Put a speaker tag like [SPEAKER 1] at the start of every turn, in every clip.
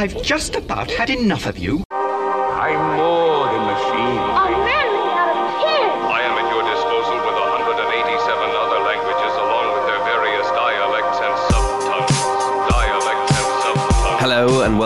[SPEAKER 1] I've just about had enough of you.
[SPEAKER 2] I'm more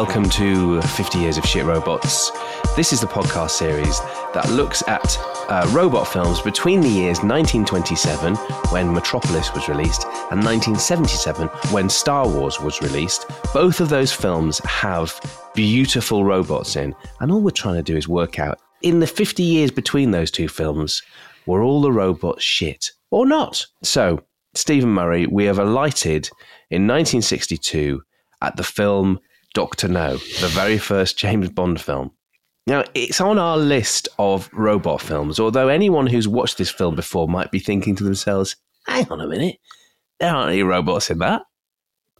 [SPEAKER 3] welcome to 50 Years of Shit Robots. This is the podcast series that looks at uh, robot films between the years 1927, when Metropolis was released, and 1977, when Star Wars was released. Both of those films have beautiful robots in, and all we're trying to do is work out in the 50 years between those two films, were all the robots shit or not? So, Stephen Murray, we have alighted in 1962 at the film Doctor No, the very first James Bond film. Now, it's on our list of robot films, although anyone who's watched this film before might be thinking to themselves, hang on a minute, there aren't any robots in that.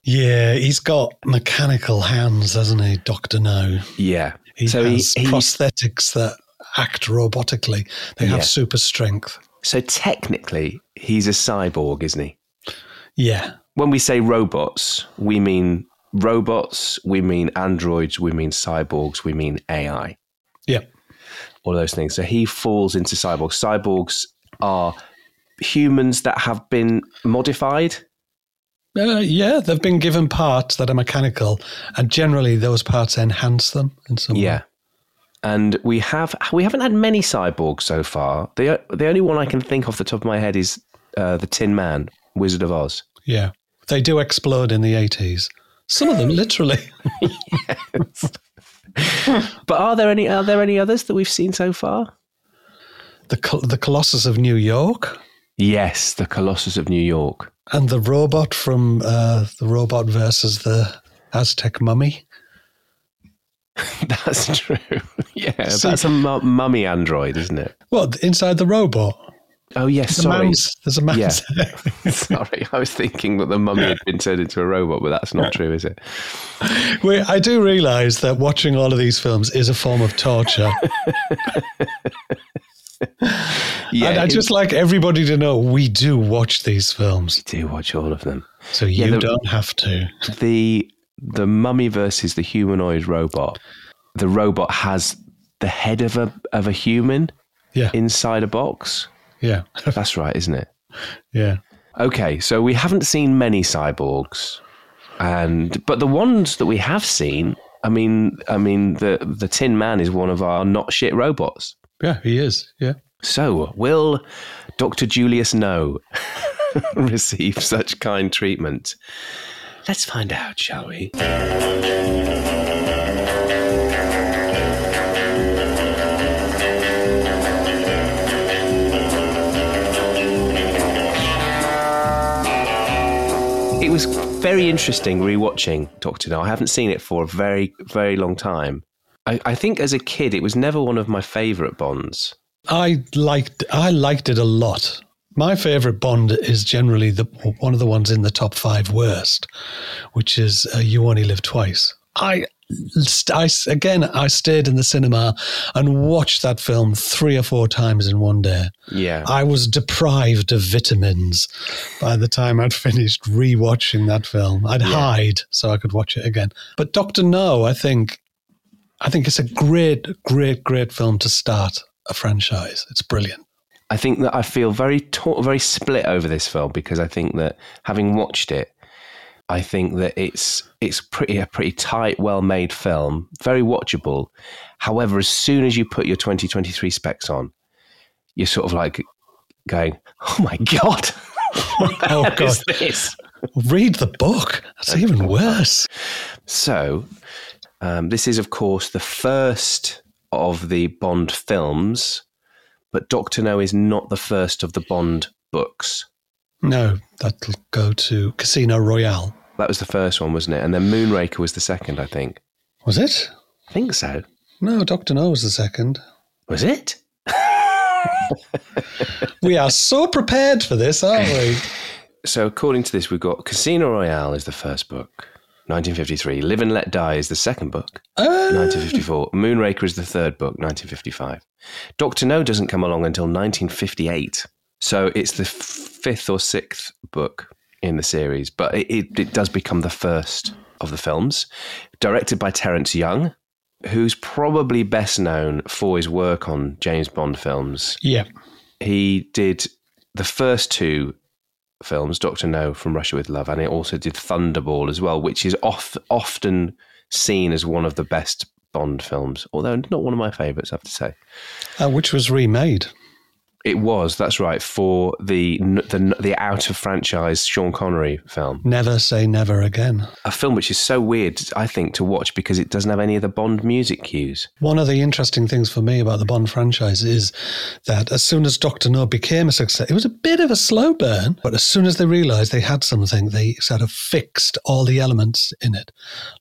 [SPEAKER 4] Yeah, he's got mechanical hands, hasn't he, Doctor No?
[SPEAKER 3] Yeah.
[SPEAKER 4] He
[SPEAKER 3] so
[SPEAKER 4] has
[SPEAKER 3] he-
[SPEAKER 4] prosthetics that act robotically. They have
[SPEAKER 3] Yeah.
[SPEAKER 4] super strength.
[SPEAKER 3] so technically, he's a cyborg, isn't he?
[SPEAKER 4] Yeah,
[SPEAKER 3] When we say robots, we mean robots, we mean androids, we mean cyborgs, we mean AI.
[SPEAKER 4] yeah,
[SPEAKER 3] all those things. So he falls into cyborgs. Cyborgs are humans that have been modified.
[SPEAKER 4] uh, yeah. They've been given parts that are mechanical, and generally those parts enhance them in some way.
[SPEAKER 3] Yeah. And we have we haven't had many cyborgs so far. The the only one I can think off the top of my head is uh, the Tin Man, Wizard of Oz.
[SPEAKER 4] yeah. They do explode in the eighties. Some of them literally.
[SPEAKER 3] But are there any are there any others that we've seen so far?
[SPEAKER 4] The Col- the Colossus of New York
[SPEAKER 3] Yes, the Colossus of New York.
[SPEAKER 4] and the robot from uh, the robot versus the Aztec mummy.
[SPEAKER 3] That's true. yeah,
[SPEAKER 4] See-
[SPEAKER 3] that's a mu- mummy android, isn't it?
[SPEAKER 4] Well, inside the robot,
[SPEAKER 3] Oh yes,
[SPEAKER 4] there's a
[SPEAKER 3] sorry.
[SPEAKER 4] man's. There's a man's.
[SPEAKER 3] sorry, I was thinking that the mummy had been turned into a robot, but that's not true, is it?
[SPEAKER 4] Wait, I do realise that watching all of these films is a form of torture.
[SPEAKER 3] Yeah,
[SPEAKER 4] and I just like everybody to know we do watch these films, We
[SPEAKER 3] do watch all of them.
[SPEAKER 4] so you
[SPEAKER 3] the-
[SPEAKER 4] don't have to.
[SPEAKER 3] The the mummy versus the humanoid robot. The robot has the head of a of a human
[SPEAKER 4] Yeah,
[SPEAKER 3] inside a box.
[SPEAKER 4] Yeah,
[SPEAKER 3] That's right, isn't it?
[SPEAKER 4] yeah.
[SPEAKER 3] Okay, so we haven't seen many cyborgs, and but the ones that we have seen, I mean, I mean, the the Tin Man is one of our not shit robots.
[SPEAKER 4] Yeah, he is. Yeah.
[SPEAKER 3] So, will Dr. Julius No receive such kind treatment? Let's find out, shall we? Very interesting rewatching Doctor No. I haven't seen it for a very, very long time. I, I think as a kid, it was never one of my favourite Bonds.
[SPEAKER 4] I liked. I liked it a lot. My favorite Bond is generally the one of the ones in the top five worst, which is uh, "You Only Live Twice." I, I again, I stayed in the cinema and watched that film three or four times in one day.
[SPEAKER 3] Yeah.
[SPEAKER 4] I was deprived of vitamins by the time I'd finished rewatching that film. I'd hide so I could watch it again. But Doctor No, I think, I think it's a great, great, great film to start a franchise. It's brilliant.
[SPEAKER 3] I think that I feel very ta- very split over this film because I think that having watched it, I think that it's it's pretty a pretty tight, well made film, very watchable. However, as soon as you put your 2023 specs on, you're sort of like going, "Oh my god, what
[SPEAKER 4] Oh,
[SPEAKER 3] the hell is
[SPEAKER 4] God.
[SPEAKER 3] this?"
[SPEAKER 4] Read the book. That's even worse.
[SPEAKER 3] So, um, this is, of course, the first of the Bond films, but Doctor No is not the first of the Bond books.
[SPEAKER 4] No, that'll go to Casino Royale.
[SPEAKER 3] That was the first one, wasn't it? And then Moonraker was the second, I think.
[SPEAKER 4] Was it?
[SPEAKER 3] I think so.
[SPEAKER 4] No, Doctor No was the second.
[SPEAKER 3] Was it?
[SPEAKER 4] We are so prepared for this, aren't we?
[SPEAKER 3] So, according to this, we've got Casino Royale is the first book, 1953. Live and Let Die is the second book,
[SPEAKER 4] Uh,
[SPEAKER 3] 1954. Moonraker is the third book, 1955. Doctor No doesn't come along until 1958. So, it's the fifth or sixth book in the series, but it, it, it does become the first of the films, directed by Terence Young, who's probably best known for his work on James Bond films.
[SPEAKER 4] Yeah.
[SPEAKER 3] He did the first two films, Doctor No from Russia with Love, and he also did Thunderball as well, which is off, often seen as one of the best Bond films, although not one of my favourites, I have to say.
[SPEAKER 4] Uh, which was remade.
[SPEAKER 3] It was, that's right, for the the, the out of franchise Sean Connery film.
[SPEAKER 4] Never Say Never Again.
[SPEAKER 3] A film which is so weird, I think, to watch because it doesn't have any of the Bond music cues.
[SPEAKER 4] One of the interesting things for me about the Bond franchise is that as soon as Doctor No became a success, it was a bit of a slow burn, but as soon as they realized they had something, they sort of fixed all the elements in it.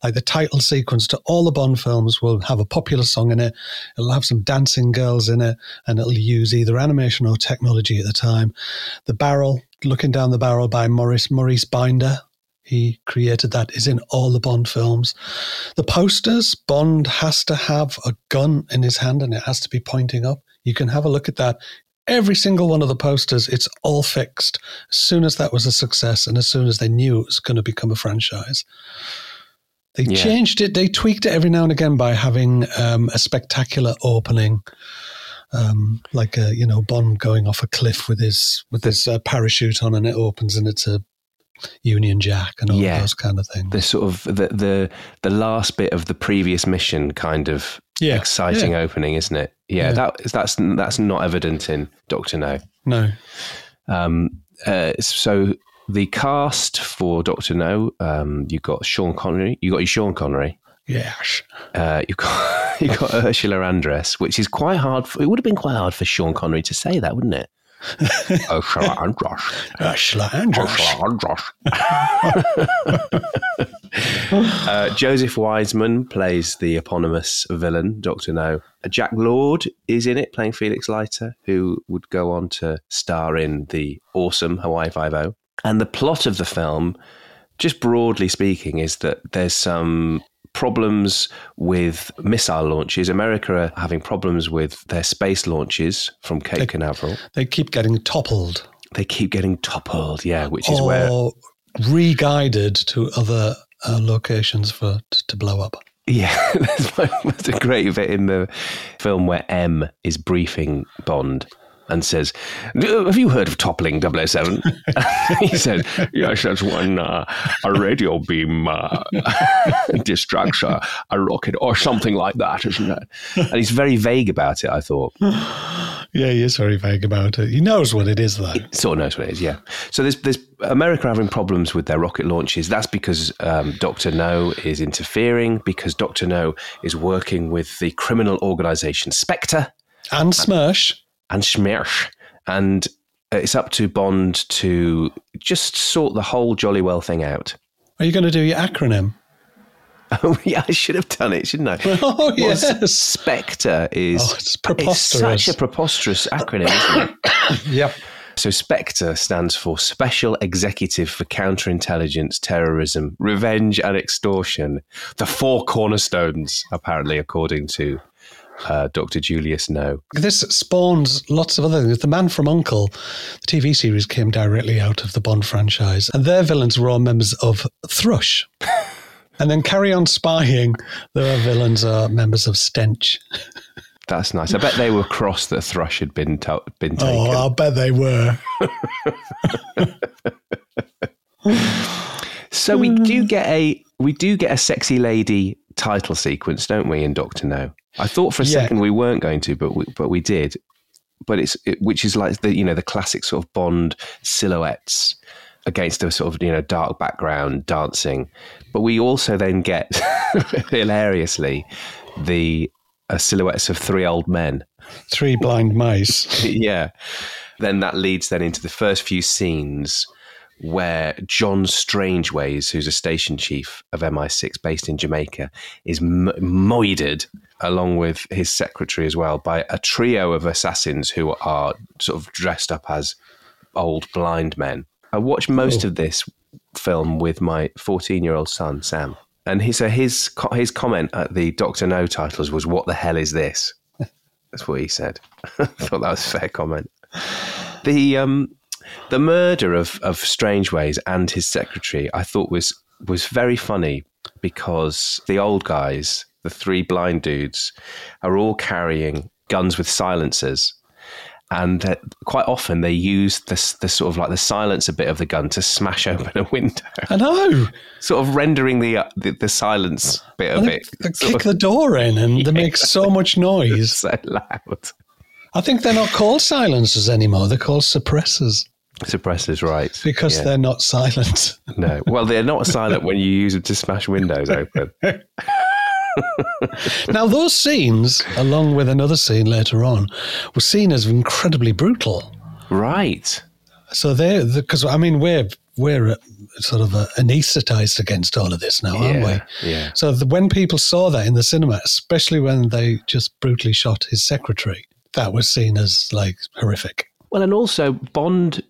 [SPEAKER 4] Like the title sequence to all the Bond films will have a popular song in it, it'll have some dancing girls in it, and it'll use either animation or technology at the time. The barrel, looking down the barrel by Maurice Maurice Binder. He created that, is in all the Bond films. The posters, Bond has to have a gun in his hand and it has to be pointing up. You can have a look at that. Every single one of the posters, it's all fixed. As soon as that was a success and as soon as they knew it was going to become a franchise. They
[SPEAKER 3] Yeah.
[SPEAKER 4] changed it, they tweaked it every now and again by having um, a spectacular opening um, like a you know Bond going off a cliff with his with his uh, parachute on, and it opens, and it's a Union Jack and all
[SPEAKER 3] Yeah.
[SPEAKER 4] those kind of things.
[SPEAKER 3] The sort of the the the last bit of the previous mission kind of
[SPEAKER 4] Yeah,
[SPEAKER 3] exciting
[SPEAKER 4] yeah.
[SPEAKER 3] opening, isn't it? Yeah,
[SPEAKER 4] Yeah.
[SPEAKER 3] that that's that's not evident in Doctor No.
[SPEAKER 4] no,
[SPEAKER 3] Um, uh, so the cast for Doctor No, um, you got Sean Connery, you got your Sean Connery,
[SPEAKER 4] yeah,
[SPEAKER 3] uh, you got you got Ursula Andress, which is quite hard. For, it would have been quite hard for Sean Connery to say that, wouldn't it? Ursula Andress.
[SPEAKER 4] Ursula Andress.
[SPEAKER 3] Ursula Andress. uh, Joseph Wiseman plays the eponymous villain, Doctor No. Uh, Jack Lord is in it, playing Felix Leiter, who would go on to star in the awesome Hawaii Five O. And the plot of the film, just broadly speaking, is that there's some problems with missile launches. America are having problems with their space launches from Cape Canaveral.
[SPEAKER 4] They keep getting toppled
[SPEAKER 3] They keep getting toppled, yeah, which is
[SPEAKER 4] or
[SPEAKER 3] where
[SPEAKER 4] re-guided to other uh, locations for to blow up.
[SPEAKER 3] Yeah, there's a great bit in the film where M is briefing Bond and says, "Have you heard of toppling 007? he says, "Yes, that's when uh, a radio beam uh, distracts a, a rocket or something like that, isn't it?" And he's very vague about it. I thought
[SPEAKER 4] Yeah, he is very vague about it. He knows what it is, though.
[SPEAKER 3] sort of knows what it is. Yeah. So there's there's America having problems with their rocket launches. That's because um, Doctor No is interfering because Doctor No is working with the criminal organization Spectre
[SPEAKER 4] And Smersh.
[SPEAKER 3] And Smersh, and uh, it's up to Bond to just sort the whole jolly well thing out.
[SPEAKER 4] Are you going to do your acronym?
[SPEAKER 3] Oh yeah, I should have done it, shouldn't I?
[SPEAKER 4] Oh,
[SPEAKER 3] Well,
[SPEAKER 4] yes.
[SPEAKER 3] Spectre is
[SPEAKER 4] Oh, it's preposterous.
[SPEAKER 3] such a preposterous acronym, isn't it?
[SPEAKER 4] Yep.
[SPEAKER 3] So SPECTRE stands for Special Executive for Counterintelligence, Terrorism, Revenge and Extortion. The four cornerstones, apparently, according to uh, Dr. Julius No.
[SPEAKER 4] This spawns lots of other things. The Man from Uncle, the TV series, came directly out of the Bond franchise, and their villains were all members of Thrush. and then Carry On Spying, their villains are members of Stench.
[SPEAKER 3] That's nice. I bet they were cross that Thrush had been to- been taken.
[SPEAKER 4] Oh, I'll bet they were.
[SPEAKER 3] So we do get a we do get a sexy lady title sequence, don't we, in Doctor No? I thought for a
[SPEAKER 4] Yeah.
[SPEAKER 3] second we weren't going to, but we, but we did. But it's it, which is like the you know the classic sort of Bond silhouettes against a sort of you know dark background dancing. But we also then get hilariously the uh, silhouettes of three old men
[SPEAKER 4] Three blind mice.
[SPEAKER 3] yeah. Then that leads then into the first few scenes where John Strangeways, who's a station chief of MI6 based in Jamaica, is m- moided along with his secretary as well by a trio of assassins who are sort of dressed up as old blind men. I watched most of this film with my 14 year old son, Sam. And he, so his, his comment at the Doctor No titles was, What the hell is this? That's what he said. I thought that was a fair comment. The um, the murder of of Strangeways and his secretary, I thought was was very funny because the old guys, the three blind dudes, are all carrying guns with silencers. And uh, quite often they use the, the sort of like the silencer bit of the gun to smash open a window,
[SPEAKER 4] I know.
[SPEAKER 3] sort of rendering the uh, the, the silence bit of
[SPEAKER 4] they,
[SPEAKER 3] it
[SPEAKER 4] they kick
[SPEAKER 3] of
[SPEAKER 4] the door in and they make so much noise.
[SPEAKER 3] so loud.
[SPEAKER 4] I think they're not called silencers anymore. They're called suppressors
[SPEAKER 3] Suppressors, right?
[SPEAKER 4] because
[SPEAKER 3] Yeah.
[SPEAKER 4] they're not silent.
[SPEAKER 3] no. Well, they're not silent when you use them to smash windows open.
[SPEAKER 4] Now, those scenes, along with another scene later on, were seen as incredibly brutal.
[SPEAKER 3] Right.
[SPEAKER 4] So they, because I mean, we're we're uh, sort of uh, anaesthetized against all of this now, aren't
[SPEAKER 3] Yeah,
[SPEAKER 4] we?
[SPEAKER 3] yeah.
[SPEAKER 4] So the, when people saw that in the cinema, especially when they just brutally shot his secretary, that was seen as like horrific.
[SPEAKER 3] Well, and also Bond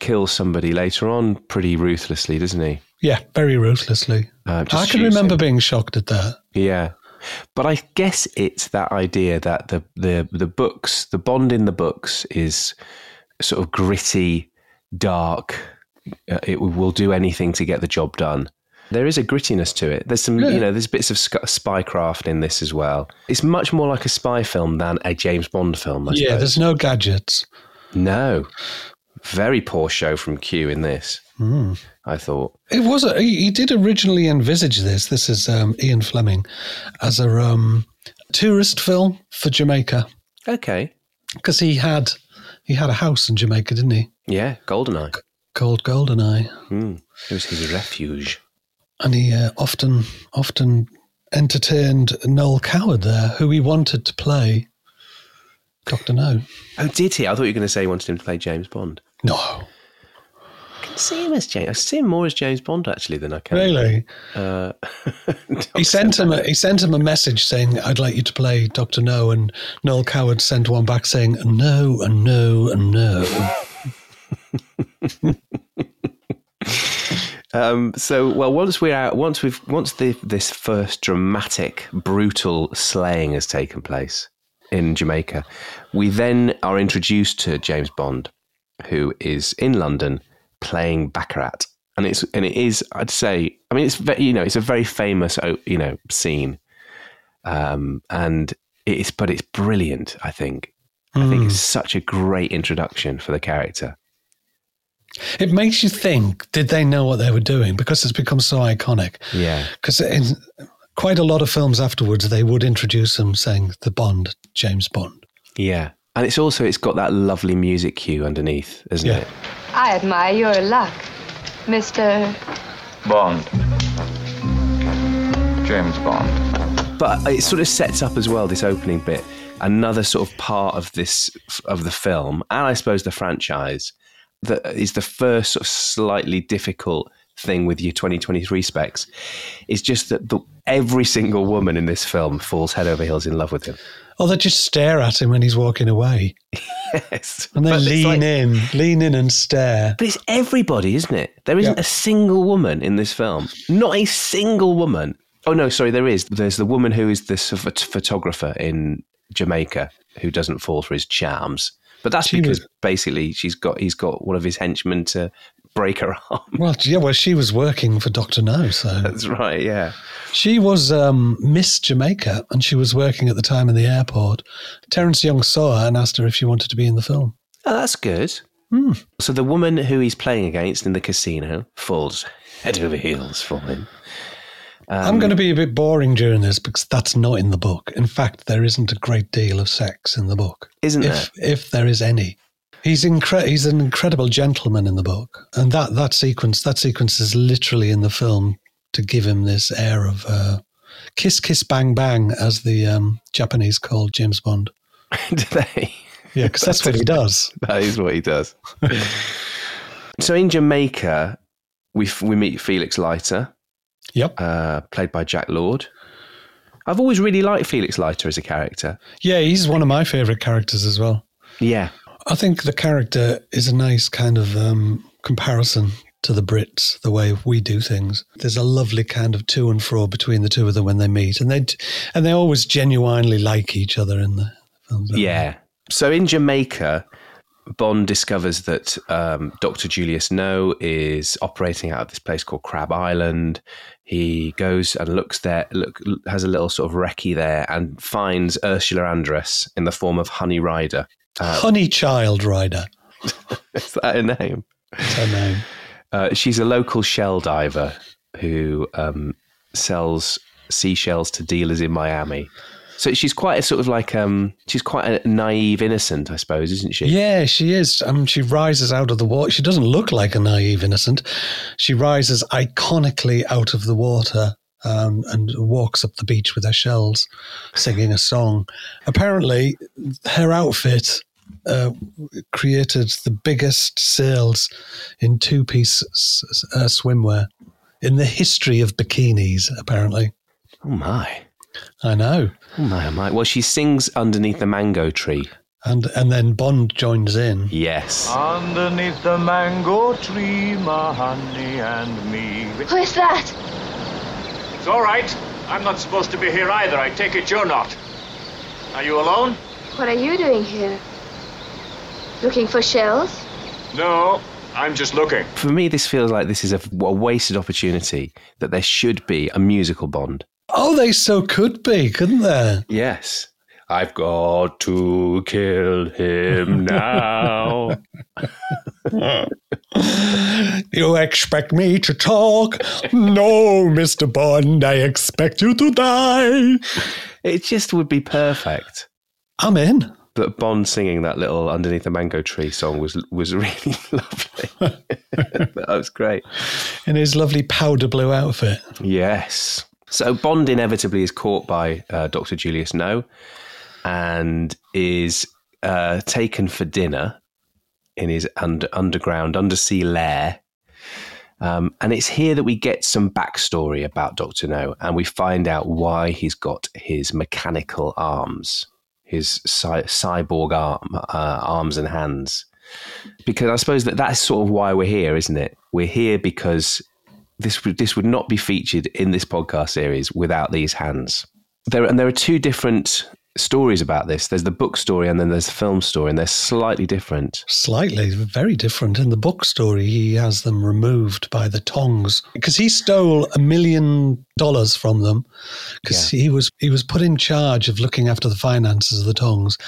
[SPEAKER 3] kills somebody later on pretty ruthlessly, doesn't he?
[SPEAKER 4] Yeah, very ruthlessly.
[SPEAKER 3] Uh,
[SPEAKER 4] I can remember
[SPEAKER 3] him.
[SPEAKER 4] being shocked at that.
[SPEAKER 3] Yeah. But I guess it's that idea that the, the, the books, the Bond in the books is sort of gritty, dark. Uh, it will do anything to get the job done. There is a grittiness to it. There's some,
[SPEAKER 4] Yeah.
[SPEAKER 3] you know, there's bits of sc- spycraft in this as well. It's much more like a spy film than a James Bond film. I
[SPEAKER 4] yeah,
[SPEAKER 3] suppose.
[SPEAKER 4] there's no gadgets.
[SPEAKER 3] no. Very poor show from Q in this.
[SPEAKER 4] Hmm.
[SPEAKER 3] I thought.
[SPEAKER 4] It was. A, he, did originally envisage this. This is um, Ian Fleming as a um, tourist film for Jamaica
[SPEAKER 3] Okay.
[SPEAKER 4] because he had he had a house in Jamaica, didn't he?
[SPEAKER 3] Yeah, Goldeneye.
[SPEAKER 4] Called Goldeneye,
[SPEAKER 3] Hmm. It was his refuge.
[SPEAKER 4] and he uh, often often entertained Noel Coward there, who he wanted to play Doctor No.
[SPEAKER 3] Oh, did he? I thought you were going to say he wanted him to play James Bond.
[SPEAKER 4] No,
[SPEAKER 3] I can see him as James. I see him more as James Bond actually than I can.
[SPEAKER 4] really.
[SPEAKER 3] Uh,
[SPEAKER 4] He sent him a, he sent him a message saying, "I'd like you to play Doctor No," and Noel Coward sent one back saying, "No, and no, and no."
[SPEAKER 3] um, so, well, once we're out, once we've, once the, this first dramatic, brutal slaying has taken place in Jamaica, we then are introduced to James Bond, who is in London playing Baccarat, and it's and it is, I'd say, I mean, it's very, you know, it's a very famous, oh, you know, scene, um, and it's but it's brilliant. I think. I think it's such a great introduction for the character.
[SPEAKER 4] It makes you think: Did they know what they were doing? Because it's become so iconic.
[SPEAKER 3] Yeah.
[SPEAKER 4] Because in quite a lot of films afterwards, they would introduce him saying the Bond, James Bond.
[SPEAKER 3] Yeah. And it's also it's got that lovely music cue underneath, isn't
[SPEAKER 4] Yeah.
[SPEAKER 3] it?
[SPEAKER 5] I admire your luck, Mr.
[SPEAKER 2] Bond. James Bond.
[SPEAKER 3] But it sort of sets up as well this opening bit, another sort of part of this of the film, and I suppose the franchise that is the first sort of slightly difficult thing with your 2023 specs is just that the, every single woman in this film falls head over heels in love with him.
[SPEAKER 4] Or they just stare at him when he's walking away,
[SPEAKER 3] Yes.
[SPEAKER 4] and they
[SPEAKER 3] But
[SPEAKER 4] lean
[SPEAKER 3] like-
[SPEAKER 4] in, lean in, and stare.
[SPEAKER 3] But it's everybody, isn't it? There isn't
[SPEAKER 4] Yeah.
[SPEAKER 3] a single woman in this film. Not a single woman. Oh no, sorry, there is. There's the woman who is the photographer in Jamaica who doesn't fall for his charms. But that's
[SPEAKER 4] She
[SPEAKER 3] because
[SPEAKER 4] was-
[SPEAKER 3] basically she's got he's got one of his henchmen to break her arm.
[SPEAKER 4] Well, yeah, well, she was working for Doctor No, so
[SPEAKER 3] That's right. Yeah.
[SPEAKER 4] she was um, Miss Jamaica, and she was working at the time in the airport. Terence Young saw her and asked her if she wanted to be in the film.
[SPEAKER 3] Oh, that's good. So the woman who he's playing against in the casino falls head over heels for him. Um,
[SPEAKER 4] I'm going to be a bit boring during this because that's not in the book. In fact, there isn't a great deal of sex in the book,
[SPEAKER 3] Isn't there?
[SPEAKER 4] if if there is any. He's incre- he's an incredible gentleman in the book, and that that sequence that sequence is literally in the film to give him this air of uh, kiss kiss bang bang, as the um, Japanese called James Bond.
[SPEAKER 3] Do they?
[SPEAKER 4] Yeah, because that's what he does.
[SPEAKER 3] That is what he does. so in Jamaica, we f- we meet Felix Leiter,
[SPEAKER 4] Yep.
[SPEAKER 3] uh, played by Jack Lord. I've always really liked Felix Leiter as a character.
[SPEAKER 4] Yeah, he's one of my favorite characters as well.
[SPEAKER 3] Yeah,
[SPEAKER 4] I think the character is a nice kind of um, comparison to the Brits, the way we do things. There's a lovely kind of to and fro between the two of them when they meet, and they and they always genuinely like each other in the films.
[SPEAKER 3] yeah. So in Jamaica, Bond discovers that um, Dr. Julius No is operating out of this place called Crab Island. He goes and looks there, look, has a little sort of recce there, and finds Ursula Andress in the form of Honey Rider.
[SPEAKER 4] Honey Child Rider.
[SPEAKER 3] Is that her name?
[SPEAKER 4] That's her name.
[SPEAKER 3] Uh, she's a local shell diver who um, sells seashells to dealers in Miami. So she's quite a sort of like um, she's quite a naive innocent, I suppose, isn't she?
[SPEAKER 4] Yeah, she is. Mean, she rises out of the water. She doesn't look like a naive innocent. She rises iconically out of the water um, and walks up the beach with her shells, singing a song. Apparently, her outfit uh, created the biggest sales in two piece s- uh, swimwear in the history of bikinis, apparently.
[SPEAKER 3] Oh my,
[SPEAKER 4] I know.
[SPEAKER 3] oh my, oh my. Well, she sings underneath the mango tree.
[SPEAKER 4] And, and then Bond joins in.
[SPEAKER 3] Yes.
[SPEAKER 2] Underneath the mango tree, my honey and me.
[SPEAKER 5] Who is that?
[SPEAKER 6] It's all right. I'm not supposed to be here either. I take it you're not. Are you alone?
[SPEAKER 5] What are you doing here? Looking for shells?
[SPEAKER 6] No, I'm just looking.
[SPEAKER 3] For me, this feels like this is a, a wasted opportunity. That there should be a musical Bond.
[SPEAKER 4] Oh, they so could be, couldn't they?
[SPEAKER 3] Yes. I've got to kill him now.
[SPEAKER 4] You expect me to talk? No, Mr. Bond, I expect you to die.
[SPEAKER 3] it just would be perfect.
[SPEAKER 4] I'm in.
[SPEAKER 3] But Bond singing that little underneath the mango tree song was was really lovely. that was great.
[SPEAKER 4] In his lovely powder blue outfit.
[SPEAKER 3] Yes. So Bond inevitably is caught by uh, Dr. Julius No and is uh, taken for dinner in his under, underground undersea lair. Um, and it's here that we get some backstory about Dr. No and we find out why he's got his mechanical arms, his cy- cyborg arm, uh, arms and hands. Because I suppose that that's sort of why we're here, isn't it? We're here because this would this would not be featured in this podcast series without these hands. There and there are two different stories about this. There's the book story and then there's the film story, and they're slightly different.
[SPEAKER 4] Slightly, very different. In the book story, he has them removed by the Tongs because he stole a million dollars from them because he was he was put in charge of looking after the finances of the Tongs,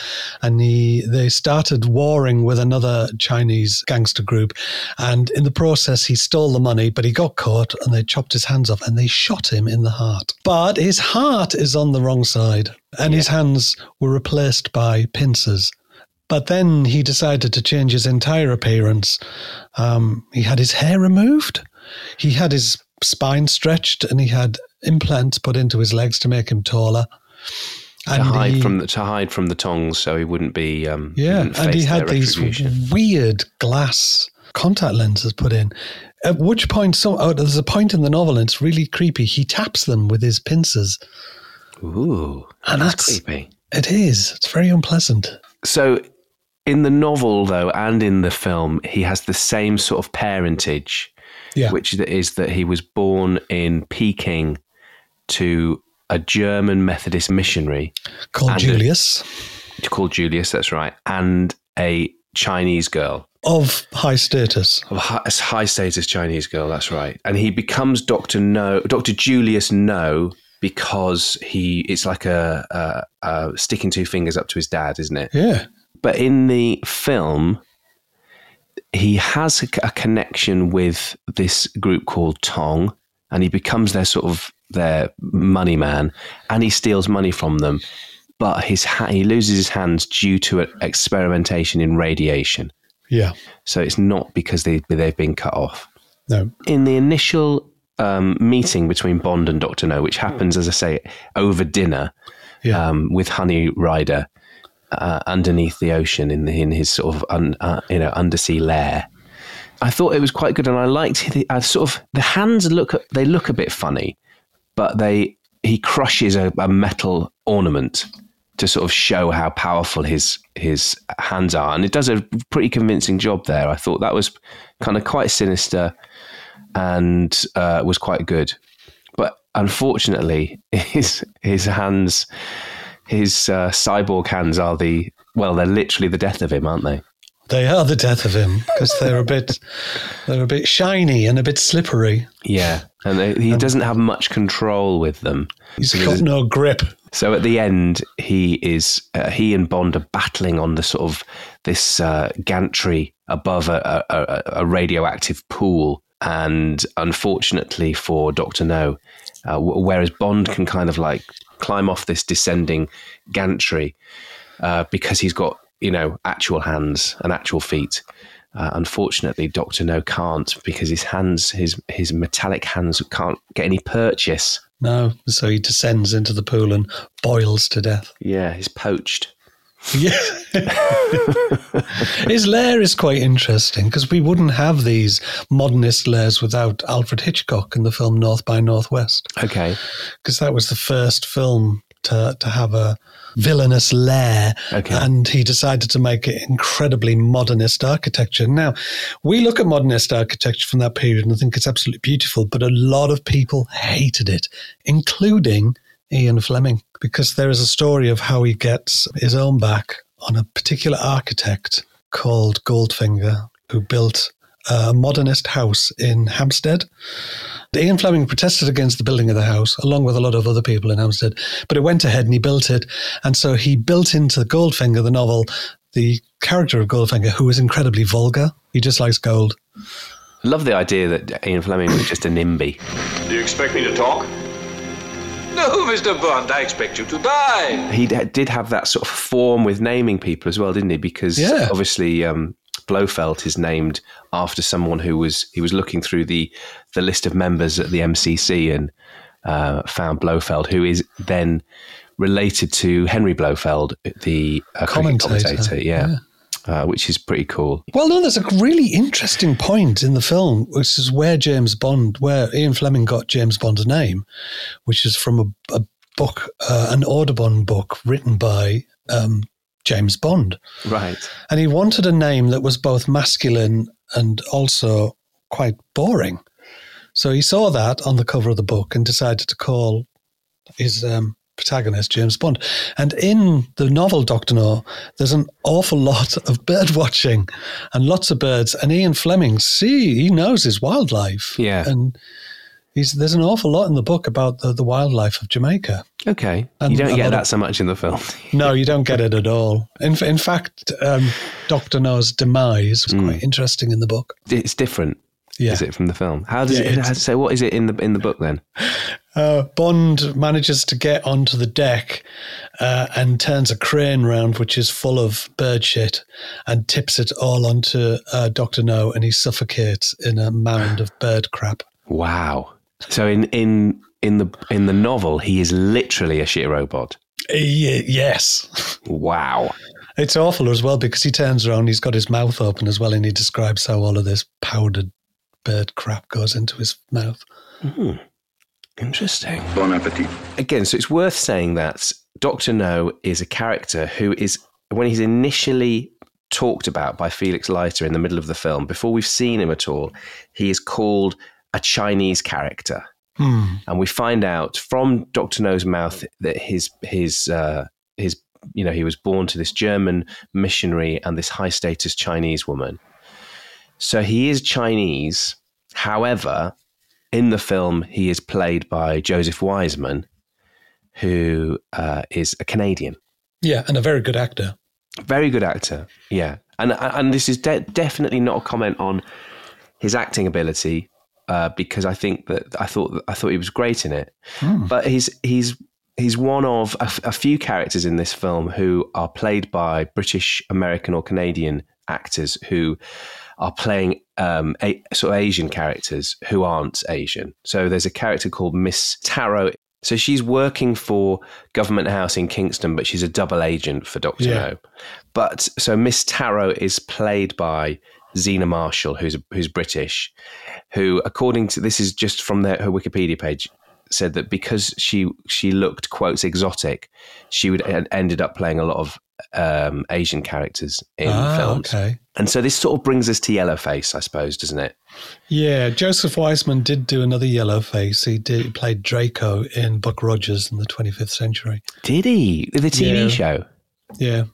[SPEAKER 4] and he they started warring with another Chinese gangster group, and in the process he stole the money, but he got caught and they chopped his hands off and they shot him in the heart. But his heart is on the wrong side, and his hands were replaced by pincers. But then he decided to change his entire appearance. Um, he had his hair removed. He had his spine stretched, and he had implants put into his legs to make him taller.
[SPEAKER 3] To hide from the to hide from the tongs, so he wouldn't be. Um,
[SPEAKER 4] yeah,
[SPEAKER 3] wouldn't
[SPEAKER 4] and he had these weird glass contact lenses put in. At which point, so oh, there's a point in the novel, and it's really creepy. He taps them with his pincers.
[SPEAKER 3] Ooh,
[SPEAKER 4] And
[SPEAKER 3] that's
[SPEAKER 4] that's-
[SPEAKER 3] creepy.
[SPEAKER 4] It is. It's very unpleasant.
[SPEAKER 3] So, in the novel, though, and in the film, he has the same sort of parentage,
[SPEAKER 4] Yeah.
[SPEAKER 3] which is that he was born in Peking to a German Methodist missionary
[SPEAKER 4] Called Julius
[SPEAKER 3] called Julius. That's right, and a Chinese girl.
[SPEAKER 4] of high status.
[SPEAKER 3] A hi- a high status Chinese girl, that's right. And he becomes Doctor No, Doctor Julius No, because he it's like a, a, a sticking two fingers up to his dad, isn't it?
[SPEAKER 4] Yeah.
[SPEAKER 3] But in the film, he has a, a connection with this group called Tong, and he becomes their sort of their money man, and he steals money from them. But his ha- he loses his hands due to experimentation in radiation.
[SPEAKER 4] Yeah.
[SPEAKER 3] So it's not because they they've been cut off.
[SPEAKER 4] No.
[SPEAKER 3] In the initial um, meeting between Bond and Doctor No, which happens, as I say, over dinner
[SPEAKER 4] Yeah.
[SPEAKER 3] um, with Honey Rider uh, underneath the ocean in the, in his sort of un, uh, you know undersea lair. I thought it was quite good, and I liked the I sort of the hands look they look a bit funny, but they he crushes a, a metal ornament to sort of show how powerful his his hands are, and it does a pretty convincing job there. I thought that was kind of quite sinister and uh, was quite good, but unfortunately, his his hands, his uh, cyborg hands are the well, they're literally the death of him, aren't they?
[SPEAKER 4] They are the death of him because they're a bit, they're a bit shiny and a bit slippery.
[SPEAKER 3] Yeah, and they, he doesn't have much control with them.
[SPEAKER 4] He's
[SPEAKER 3] So
[SPEAKER 4] got no grip.
[SPEAKER 3] So at the end, he is uh, he and Bond are battling on the sort of this uh, gantry above a, a, a radioactive pool, and unfortunately for Doctor No, uh, whereas Bond can kind of like climb off this descending gantry uh, because he's got you know actual hands and actual feet. Uh, unfortunately, Doctor No can't because his hands, his his metallic hands, can't get any purchase.
[SPEAKER 4] No, so he descends into the pool and boils to death.
[SPEAKER 3] Yeah, he's poached.
[SPEAKER 4] Yeah. His lair is quite interesting because we wouldn't have these modernist lairs without Alfred Hitchcock in the film North by Northwest
[SPEAKER 3] Okay.
[SPEAKER 4] because that was the first film to, to have a villainous lair
[SPEAKER 3] Okay.
[SPEAKER 4] and he decided to make it incredibly modernist architecture. Now, we look at modernist architecture from that period and I think it's absolutely beautiful, but a lot of people hated it, including Ian Fleming, because there is a story of how he gets his own back on a particular architect called Goldfinger, who built a modernist house in Hampstead. Ian Fleming protested against the building of the house, along with a lot of other people in Hampstead, but it went ahead and he built it. And so he built into Goldfinger, the novel, the character of Goldfinger, who is incredibly vulgar. He just likes gold.
[SPEAKER 3] I love the idea that Ian Fleming was just a NIMBY.
[SPEAKER 6] Do you expect me to talk?
[SPEAKER 7] No, Mr. Bond, I expect you to die.
[SPEAKER 3] He d- did have that sort of form with naming people as well, didn't he? Because
[SPEAKER 4] Yeah.
[SPEAKER 3] obviously um, Blofeld is named after someone who was he was looking through the the list of members at the MCC and uh, found Blofeld, who is then related to Henry Blofeld, the uh, cricket
[SPEAKER 4] Commentator,
[SPEAKER 3] commentator. Yeah. Uh, which is pretty cool.
[SPEAKER 4] Well, no, there's a really interesting point in the film, which is where James Bond, where Ian Fleming got James Bond's name, which is from a, a book, uh, an Audubon book written by um, James Bond.
[SPEAKER 3] Right.
[SPEAKER 4] And he wanted a name that was both masculine and also quite boring. So he saw that on the cover of the book and decided to call his um, protagonist James Bond. And in the novel Doctor No, there's an awful lot of bird watching and lots of birds. And Ian Fleming, see, he knows his wildlife.
[SPEAKER 3] Yeah.
[SPEAKER 4] And he's, there's an awful lot in the book about the, the wildlife of Jamaica.
[SPEAKER 3] Okay.
[SPEAKER 4] And
[SPEAKER 3] you don't get that
[SPEAKER 4] of-
[SPEAKER 3] so much in the film.
[SPEAKER 4] No, you don't get it at all. In, in fact, um, Doctor No's demise was quite interesting in the book.
[SPEAKER 3] it's different.
[SPEAKER 4] Yeah.
[SPEAKER 3] Is it from the film? How does
[SPEAKER 4] Yeah,
[SPEAKER 3] it?
[SPEAKER 4] it's-
[SPEAKER 3] So what is it in the in the book then?
[SPEAKER 4] Uh, Bond manages to get onto the deck uh, and turns a crane round, which is full of bird shit, and tips it all onto uh, Doctor No, and he suffocates in a mound of bird crap.
[SPEAKER 3] Wow. So in in in the in the novel, he is literally a shit robot.
[SPEAKER 4] Ye- yes,
[SPEAKER 3] Wow.
[SPEAKER 4] it's awful as well because he turns around, he's got his mouth open as well, and he describes how all of this powdered bird crap goes into his mouth.
[SPEAKER 3] Interesting.
[SPEAKER 1] Bon appetit.
[SPEAKER 3] Again, so it's worth saying that Doctor No is a character who is when he's initially talked about by Felix Leiter in the middle of the film, before we've seen him at all, he is called a Chinese character.
[SPEAKER 4] Hmm.
[SPEAKER 3] and we find out from Doctor No's mouth that his his uh, his you know he was born to this German missionary and this high status Chinese woman. So he is Chinese. However, in the film, he is played by Joseph Wiseman, who uh, is a Canadian.
[SPEAKER 4] Yeah, and a very good actor.
[SPEAKER 3] Very good actor, yeah. And and this is de- definitely not a comment on his acting ability, uh, because I think that I thought I thought he was great in it. But he's he's he's one of a, f- a few characters in this film who are played by British, American, or Canadian actors who are playing um, a, sort of Asian characters who aren't Asian. So there's a character called Miss Tarot. So she's working for Government House in Kingston, but she's a double agent for Doctor
[SPEAKER 4] Yeah.
[SPEAKER 3] No. But so Miss Tarot is played by Zena Marshall, who's who's British, who, according to this is just from their, her Wikipedia page, said that because she she looked quotes exotic, she would en- ended up playing a lot of um, Asian characters in
[SPEAKER 4] ah,
[SPEAKER 3] films.
[SPEAKER 4] okay.
[SPEAKER 3] And so this sort of brings us to Yellowface, I suppose, doesn't it?
[SPEAKER 4] Yeah, Joseph Wiseman did do another yellow face. He did he played Draco in Buck Rogers in the 25th century.
[SPEAKER 3] Did he? The TV
[SPEAKER 4] Yeah.
[SPEAKER 3] show.
[SPEAKER 4] Yeah.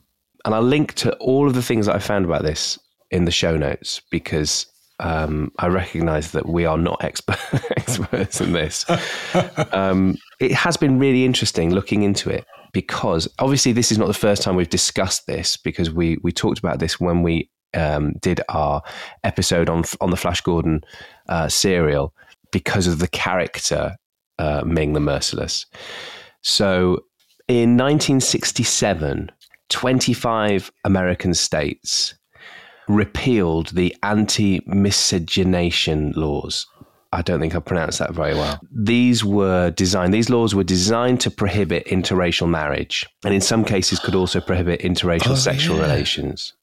[SPEAKER 3] And I'll link to all of the things that I found about this in the show notes because um, I recognise that we are not expert, experts in this. um, it has been really interesting looking into it because obviously this is not the first time we've discussed this because we we talked about this when we um, did our episode on on the Flash Gordon uh, serial because of the character uh, Ming the Merciless. So in 1967, 25 American states repealed the anti miscegenation laws. I don't think I pronounced that very well. These were designed, these laws were designed to prohibit interracial marriage, and in some cases could also prohibit interracial
[SPEAKER 4] Oh,
[SPEAKER 3] sexual
[SPEAKER 4] yeah.
[SPEAKER 3] relations.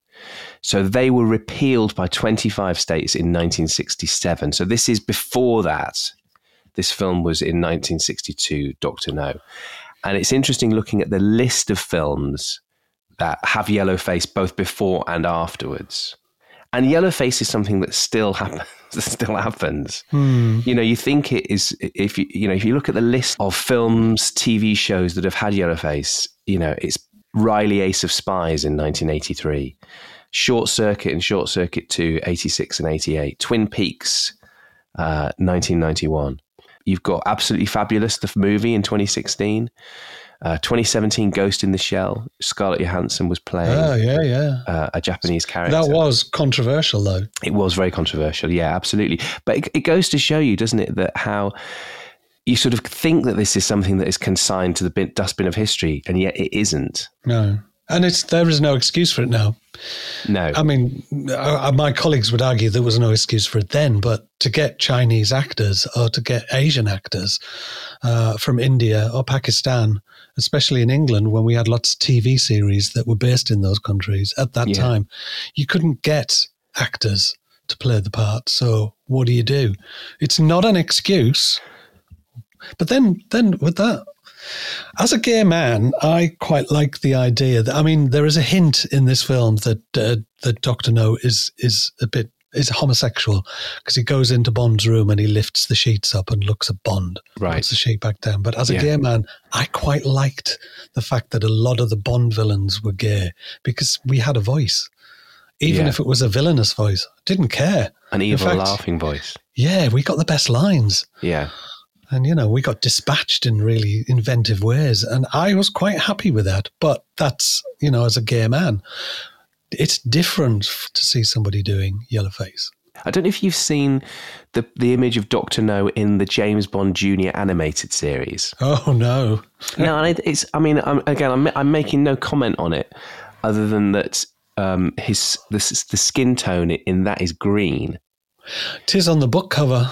[SPEAKER 3] So they were repealed by 25 states in 1967. So this is before that. This film was in 1962, Dr. No. And it's interesting looking at the list of films that have yellow face both before and afterwards. And yellow face is something that still happens. That still happens. You know, you think it is if you you know if you look at the list of films, TV shows that have had yellow face. You know, it's Reilly Ace of Spies in 1983, Short Circuit and Short Circuit 2, 86 and 88, Twin Peaks, uh, 1991. You've got Absolutely Fabulous, the movie in 2016. Uh, 2017, Ghost in the Shell. Scarlett Johansson was playing
[SPEAKER 4] Oh, yeah, yeah.
[SPEAKER 3] uh, a Japanese character.
[SPEAKER 4] That was controversial, though.
[SPEAKER 3] It was very controversial. Yeah, absolutely. But it, it goes to show you, doesn't it, that how you sort of think that this is something that is consigned to the bin, dustbin of history, and yet it isn't.
[SPEAKER 4] No. And it's there is no excuse for it now.
[SPEAKER 3] No.
[SPEAKER 4] I mean, uh, my colleagues would argue there was no excuse for it then, but to get Chinese actors or to get Asian actors uh, from India or Pakistan, especially in England, when we had lots of TV series that were based in those countries at that
[SPEAKER 3] Yeah.
[SPEAKER 4] time, you couldn't get actors to play the part. So what do you do? It's not an excuse. But then, then with that, as a gay man, I quite like the idea that I mean, there is a hint in this film that uh, that Doctor No is is a bit is homosexual because he goes into Bond's room and he lifts the sheets up and looks at Bond,
[SPEAKER 3] Right.
[SPEAKER 4] puts the sheet back down. But as a
[SPEAKER 3] Yeah.
[SPEAKER 4] gay man, I quite liked the fact that a lot of the Bond villains were gay because we had a voice, even
[SPEAKER 3] Yeah.
[SPEAKER 4] if it was a villainous voice. Didn't care.
[SPEAKER 3] An evil
[SPEAKER 4] fact-
[SPEAKER 3] laughing voice.
[SPEAKER 4] Yeah, we got the best lines.
[SPEAKER 3] Yeah.
[SPEAKER 4] And, you know, we got dispatched in really inventive ways. And I was quite happy with that. But that's, you know, as a gay man, it's different to see somebody doing yellowface.
[SPEAKER 3] I don't know if you've seen the the image of Doctor No in the James Bond Junior animated series.
[SPEAKER 4] Oh, no.
[SPEAKER 3] no, and it's. I mean, I'm, again, I'm, I'm making no comment on it, other than that um, his the, the skin tone in that is green,
[SPEAKER 4] Tis on the book cover.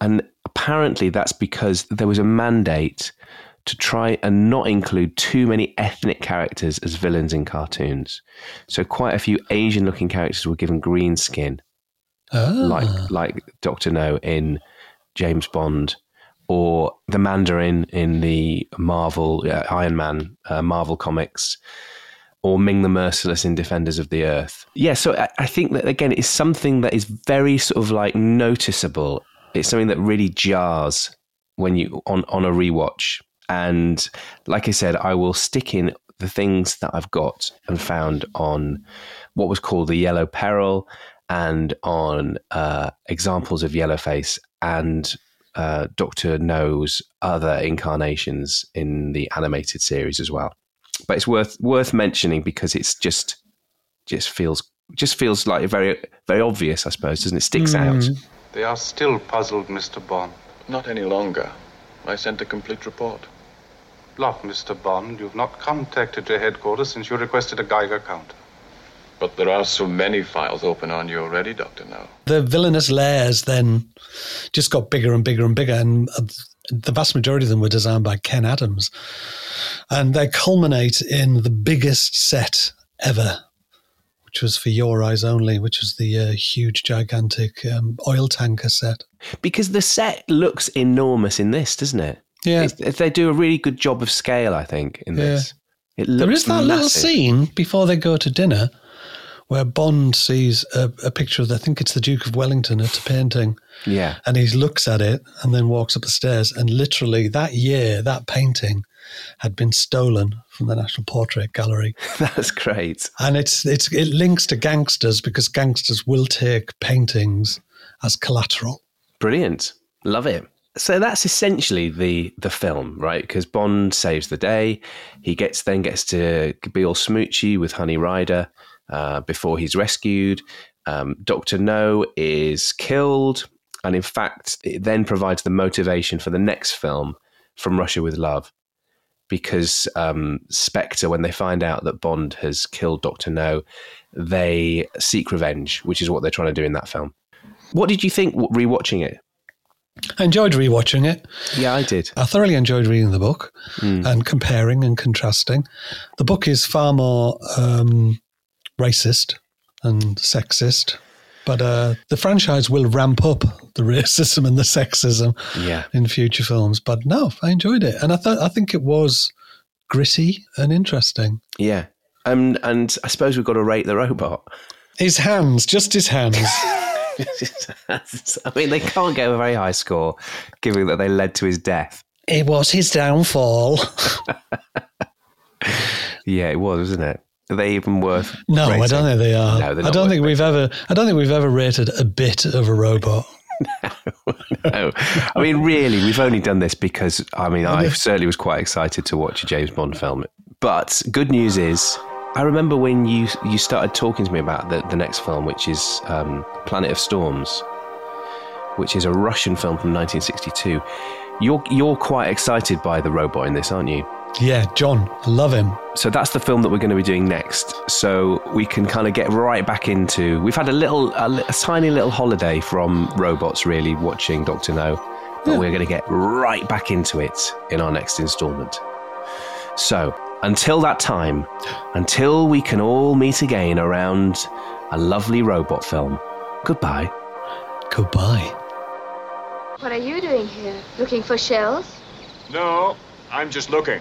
[SPEAKER 3] and apparently that's because there was a mandate to try and not include too many ethnic characters as villains in cartoons. So quite a few Asian-looking characters were given green skin,
[SPEAKER 4] Ah,
[SPEAKER 3] like like Doctor No in James Bond, or the Mandarin in the Marvel uh, Iron Man uh, Marvel comics, or Ming the Merciless in Defenders of the Earth. Yeah, so I, I think that again it's something that is very sort of like noticeable. It's something that really jars when you on on a rewatch. And like I said, I will stick in the things that I've got and found on what was called the Yellow Peril and on uh, examples of Yellowface and uh, Doctor No's other incarnations in the animated series as well. But it's worth worth mentioning because it's just just feels just feels like very very obvious, I suppose, doesn't it? Sticks out.
[SPEAKER 8] They are still puzzled, Mr. Bond.
[SPEAKER 9] Not any longer. I sent a complete report.
[SPEAKER 8] Look, Mr. Bond, you've not contacted your headquarters since you requested a Geiger counter.
[SPEAKER 9] But there are so many files open on you already, Dr. No.
[SPEAKER 4] the villainous layers then just got bigger and bigger and bigger. And uh, the vast majority of them were designed by Ken Adams. And they culminate in the biggest set ever, which was for Your Eyes Only, which was the uh, huge, gigantic um, oil tanker set.
[SPEAKER 3] Because the set looks enormous in this, doesn't it?
[SPEAKER 4] Yeah.
[SPEAKER 3] It's- they do a really good job of scale, I think, in this. It looks
[SPEAKER 4] There is that little scene before they go to dinner where Bond sees a, a picture of, I think it's the Duke of Wellington at a painting.
[SPEAKER 3] Yeah.
[SPEAKER 4] And he looks at it and then walks up the stairs. And literally that year, that painting had been stolen from the National Portrait Gallery.
[SPEAKER 3] That's great.
[SPEAKER 4] And it's it's it links to gangsters because gangsters will take paintings as collateral.
[SPEAKER 3] Brilliant. Love it. So that's essentially the the film, right? Because Bond saves the day. He gets then gets to be all smoochy with Honey Rider uh, before he's rescued. Um, Doctor No is killed, and in fact, it then provides the motivation for the next film, From Russia with Love, because um, Spectre, when they find out that Bond has killed Doctor No, they seek revenge, which is what they're trying to do in that film. What did you think rewatching it?
[SPEAKER 4] I enjoyed rewatching it.
[SPEAKER 3] Yeah, I did.
[SPEAKER 4] I thoroughly enjoyed reading the book and comparing and contrasting. The book is far more um, racist and sexist, but uh, the franchise will ramp up the racism and the sexism
[SPEAKER 3] Yeah.
[SPEAKER 4] in future films. But no, I enjoyed it, and I thought I think it was gritty and interesting.
[SPEAKER 3] Yeah. Um, and I suppose we've got to rate the robot.
[SPEAKER 4] His hands, just his hands.
[SPEAKER 3] I mean, they can't get a very high score, given that they led to his death.
[SPEAKER 4] it was his downfall.
[SPEAKER 3] Yeah, it was, wasn't it? Are they even worth?
[SPEAKER 4] No, I don't think they are.
[SPEAKER 3] No,
[SPEAKER 4] I don't think we've ever. I don't think we've ever rated a bit of a robot.
[SPEAKER 3] No. I mean, really, we've only done this because I mean, I certainly was quite excited to watch a James Bond film. But good news is, I remember when you you started talking to me about the, the next film, which is um, Planet of Storms, which is a Russian film from 1962. You're you're quite excited by the robot in this, aren't you?
[SPEAKER 4] Yeah, John, I love him.
[SPEAKER 3] So that's the film that we're going to be doing next. So we can kind of get right back into. We've had a little, a, a tiny little holiday from robots, really watching Doctor No, but we're going to get right back into it in our next instalment. So until that time, until we can all meet again around a lovely robot film, goodbye.
[SPEAKER 4] Goodbye.
[SPEAKER 5] What are you doing here? Looking for shells?
[SPEAKER 6] No, I'm just looking.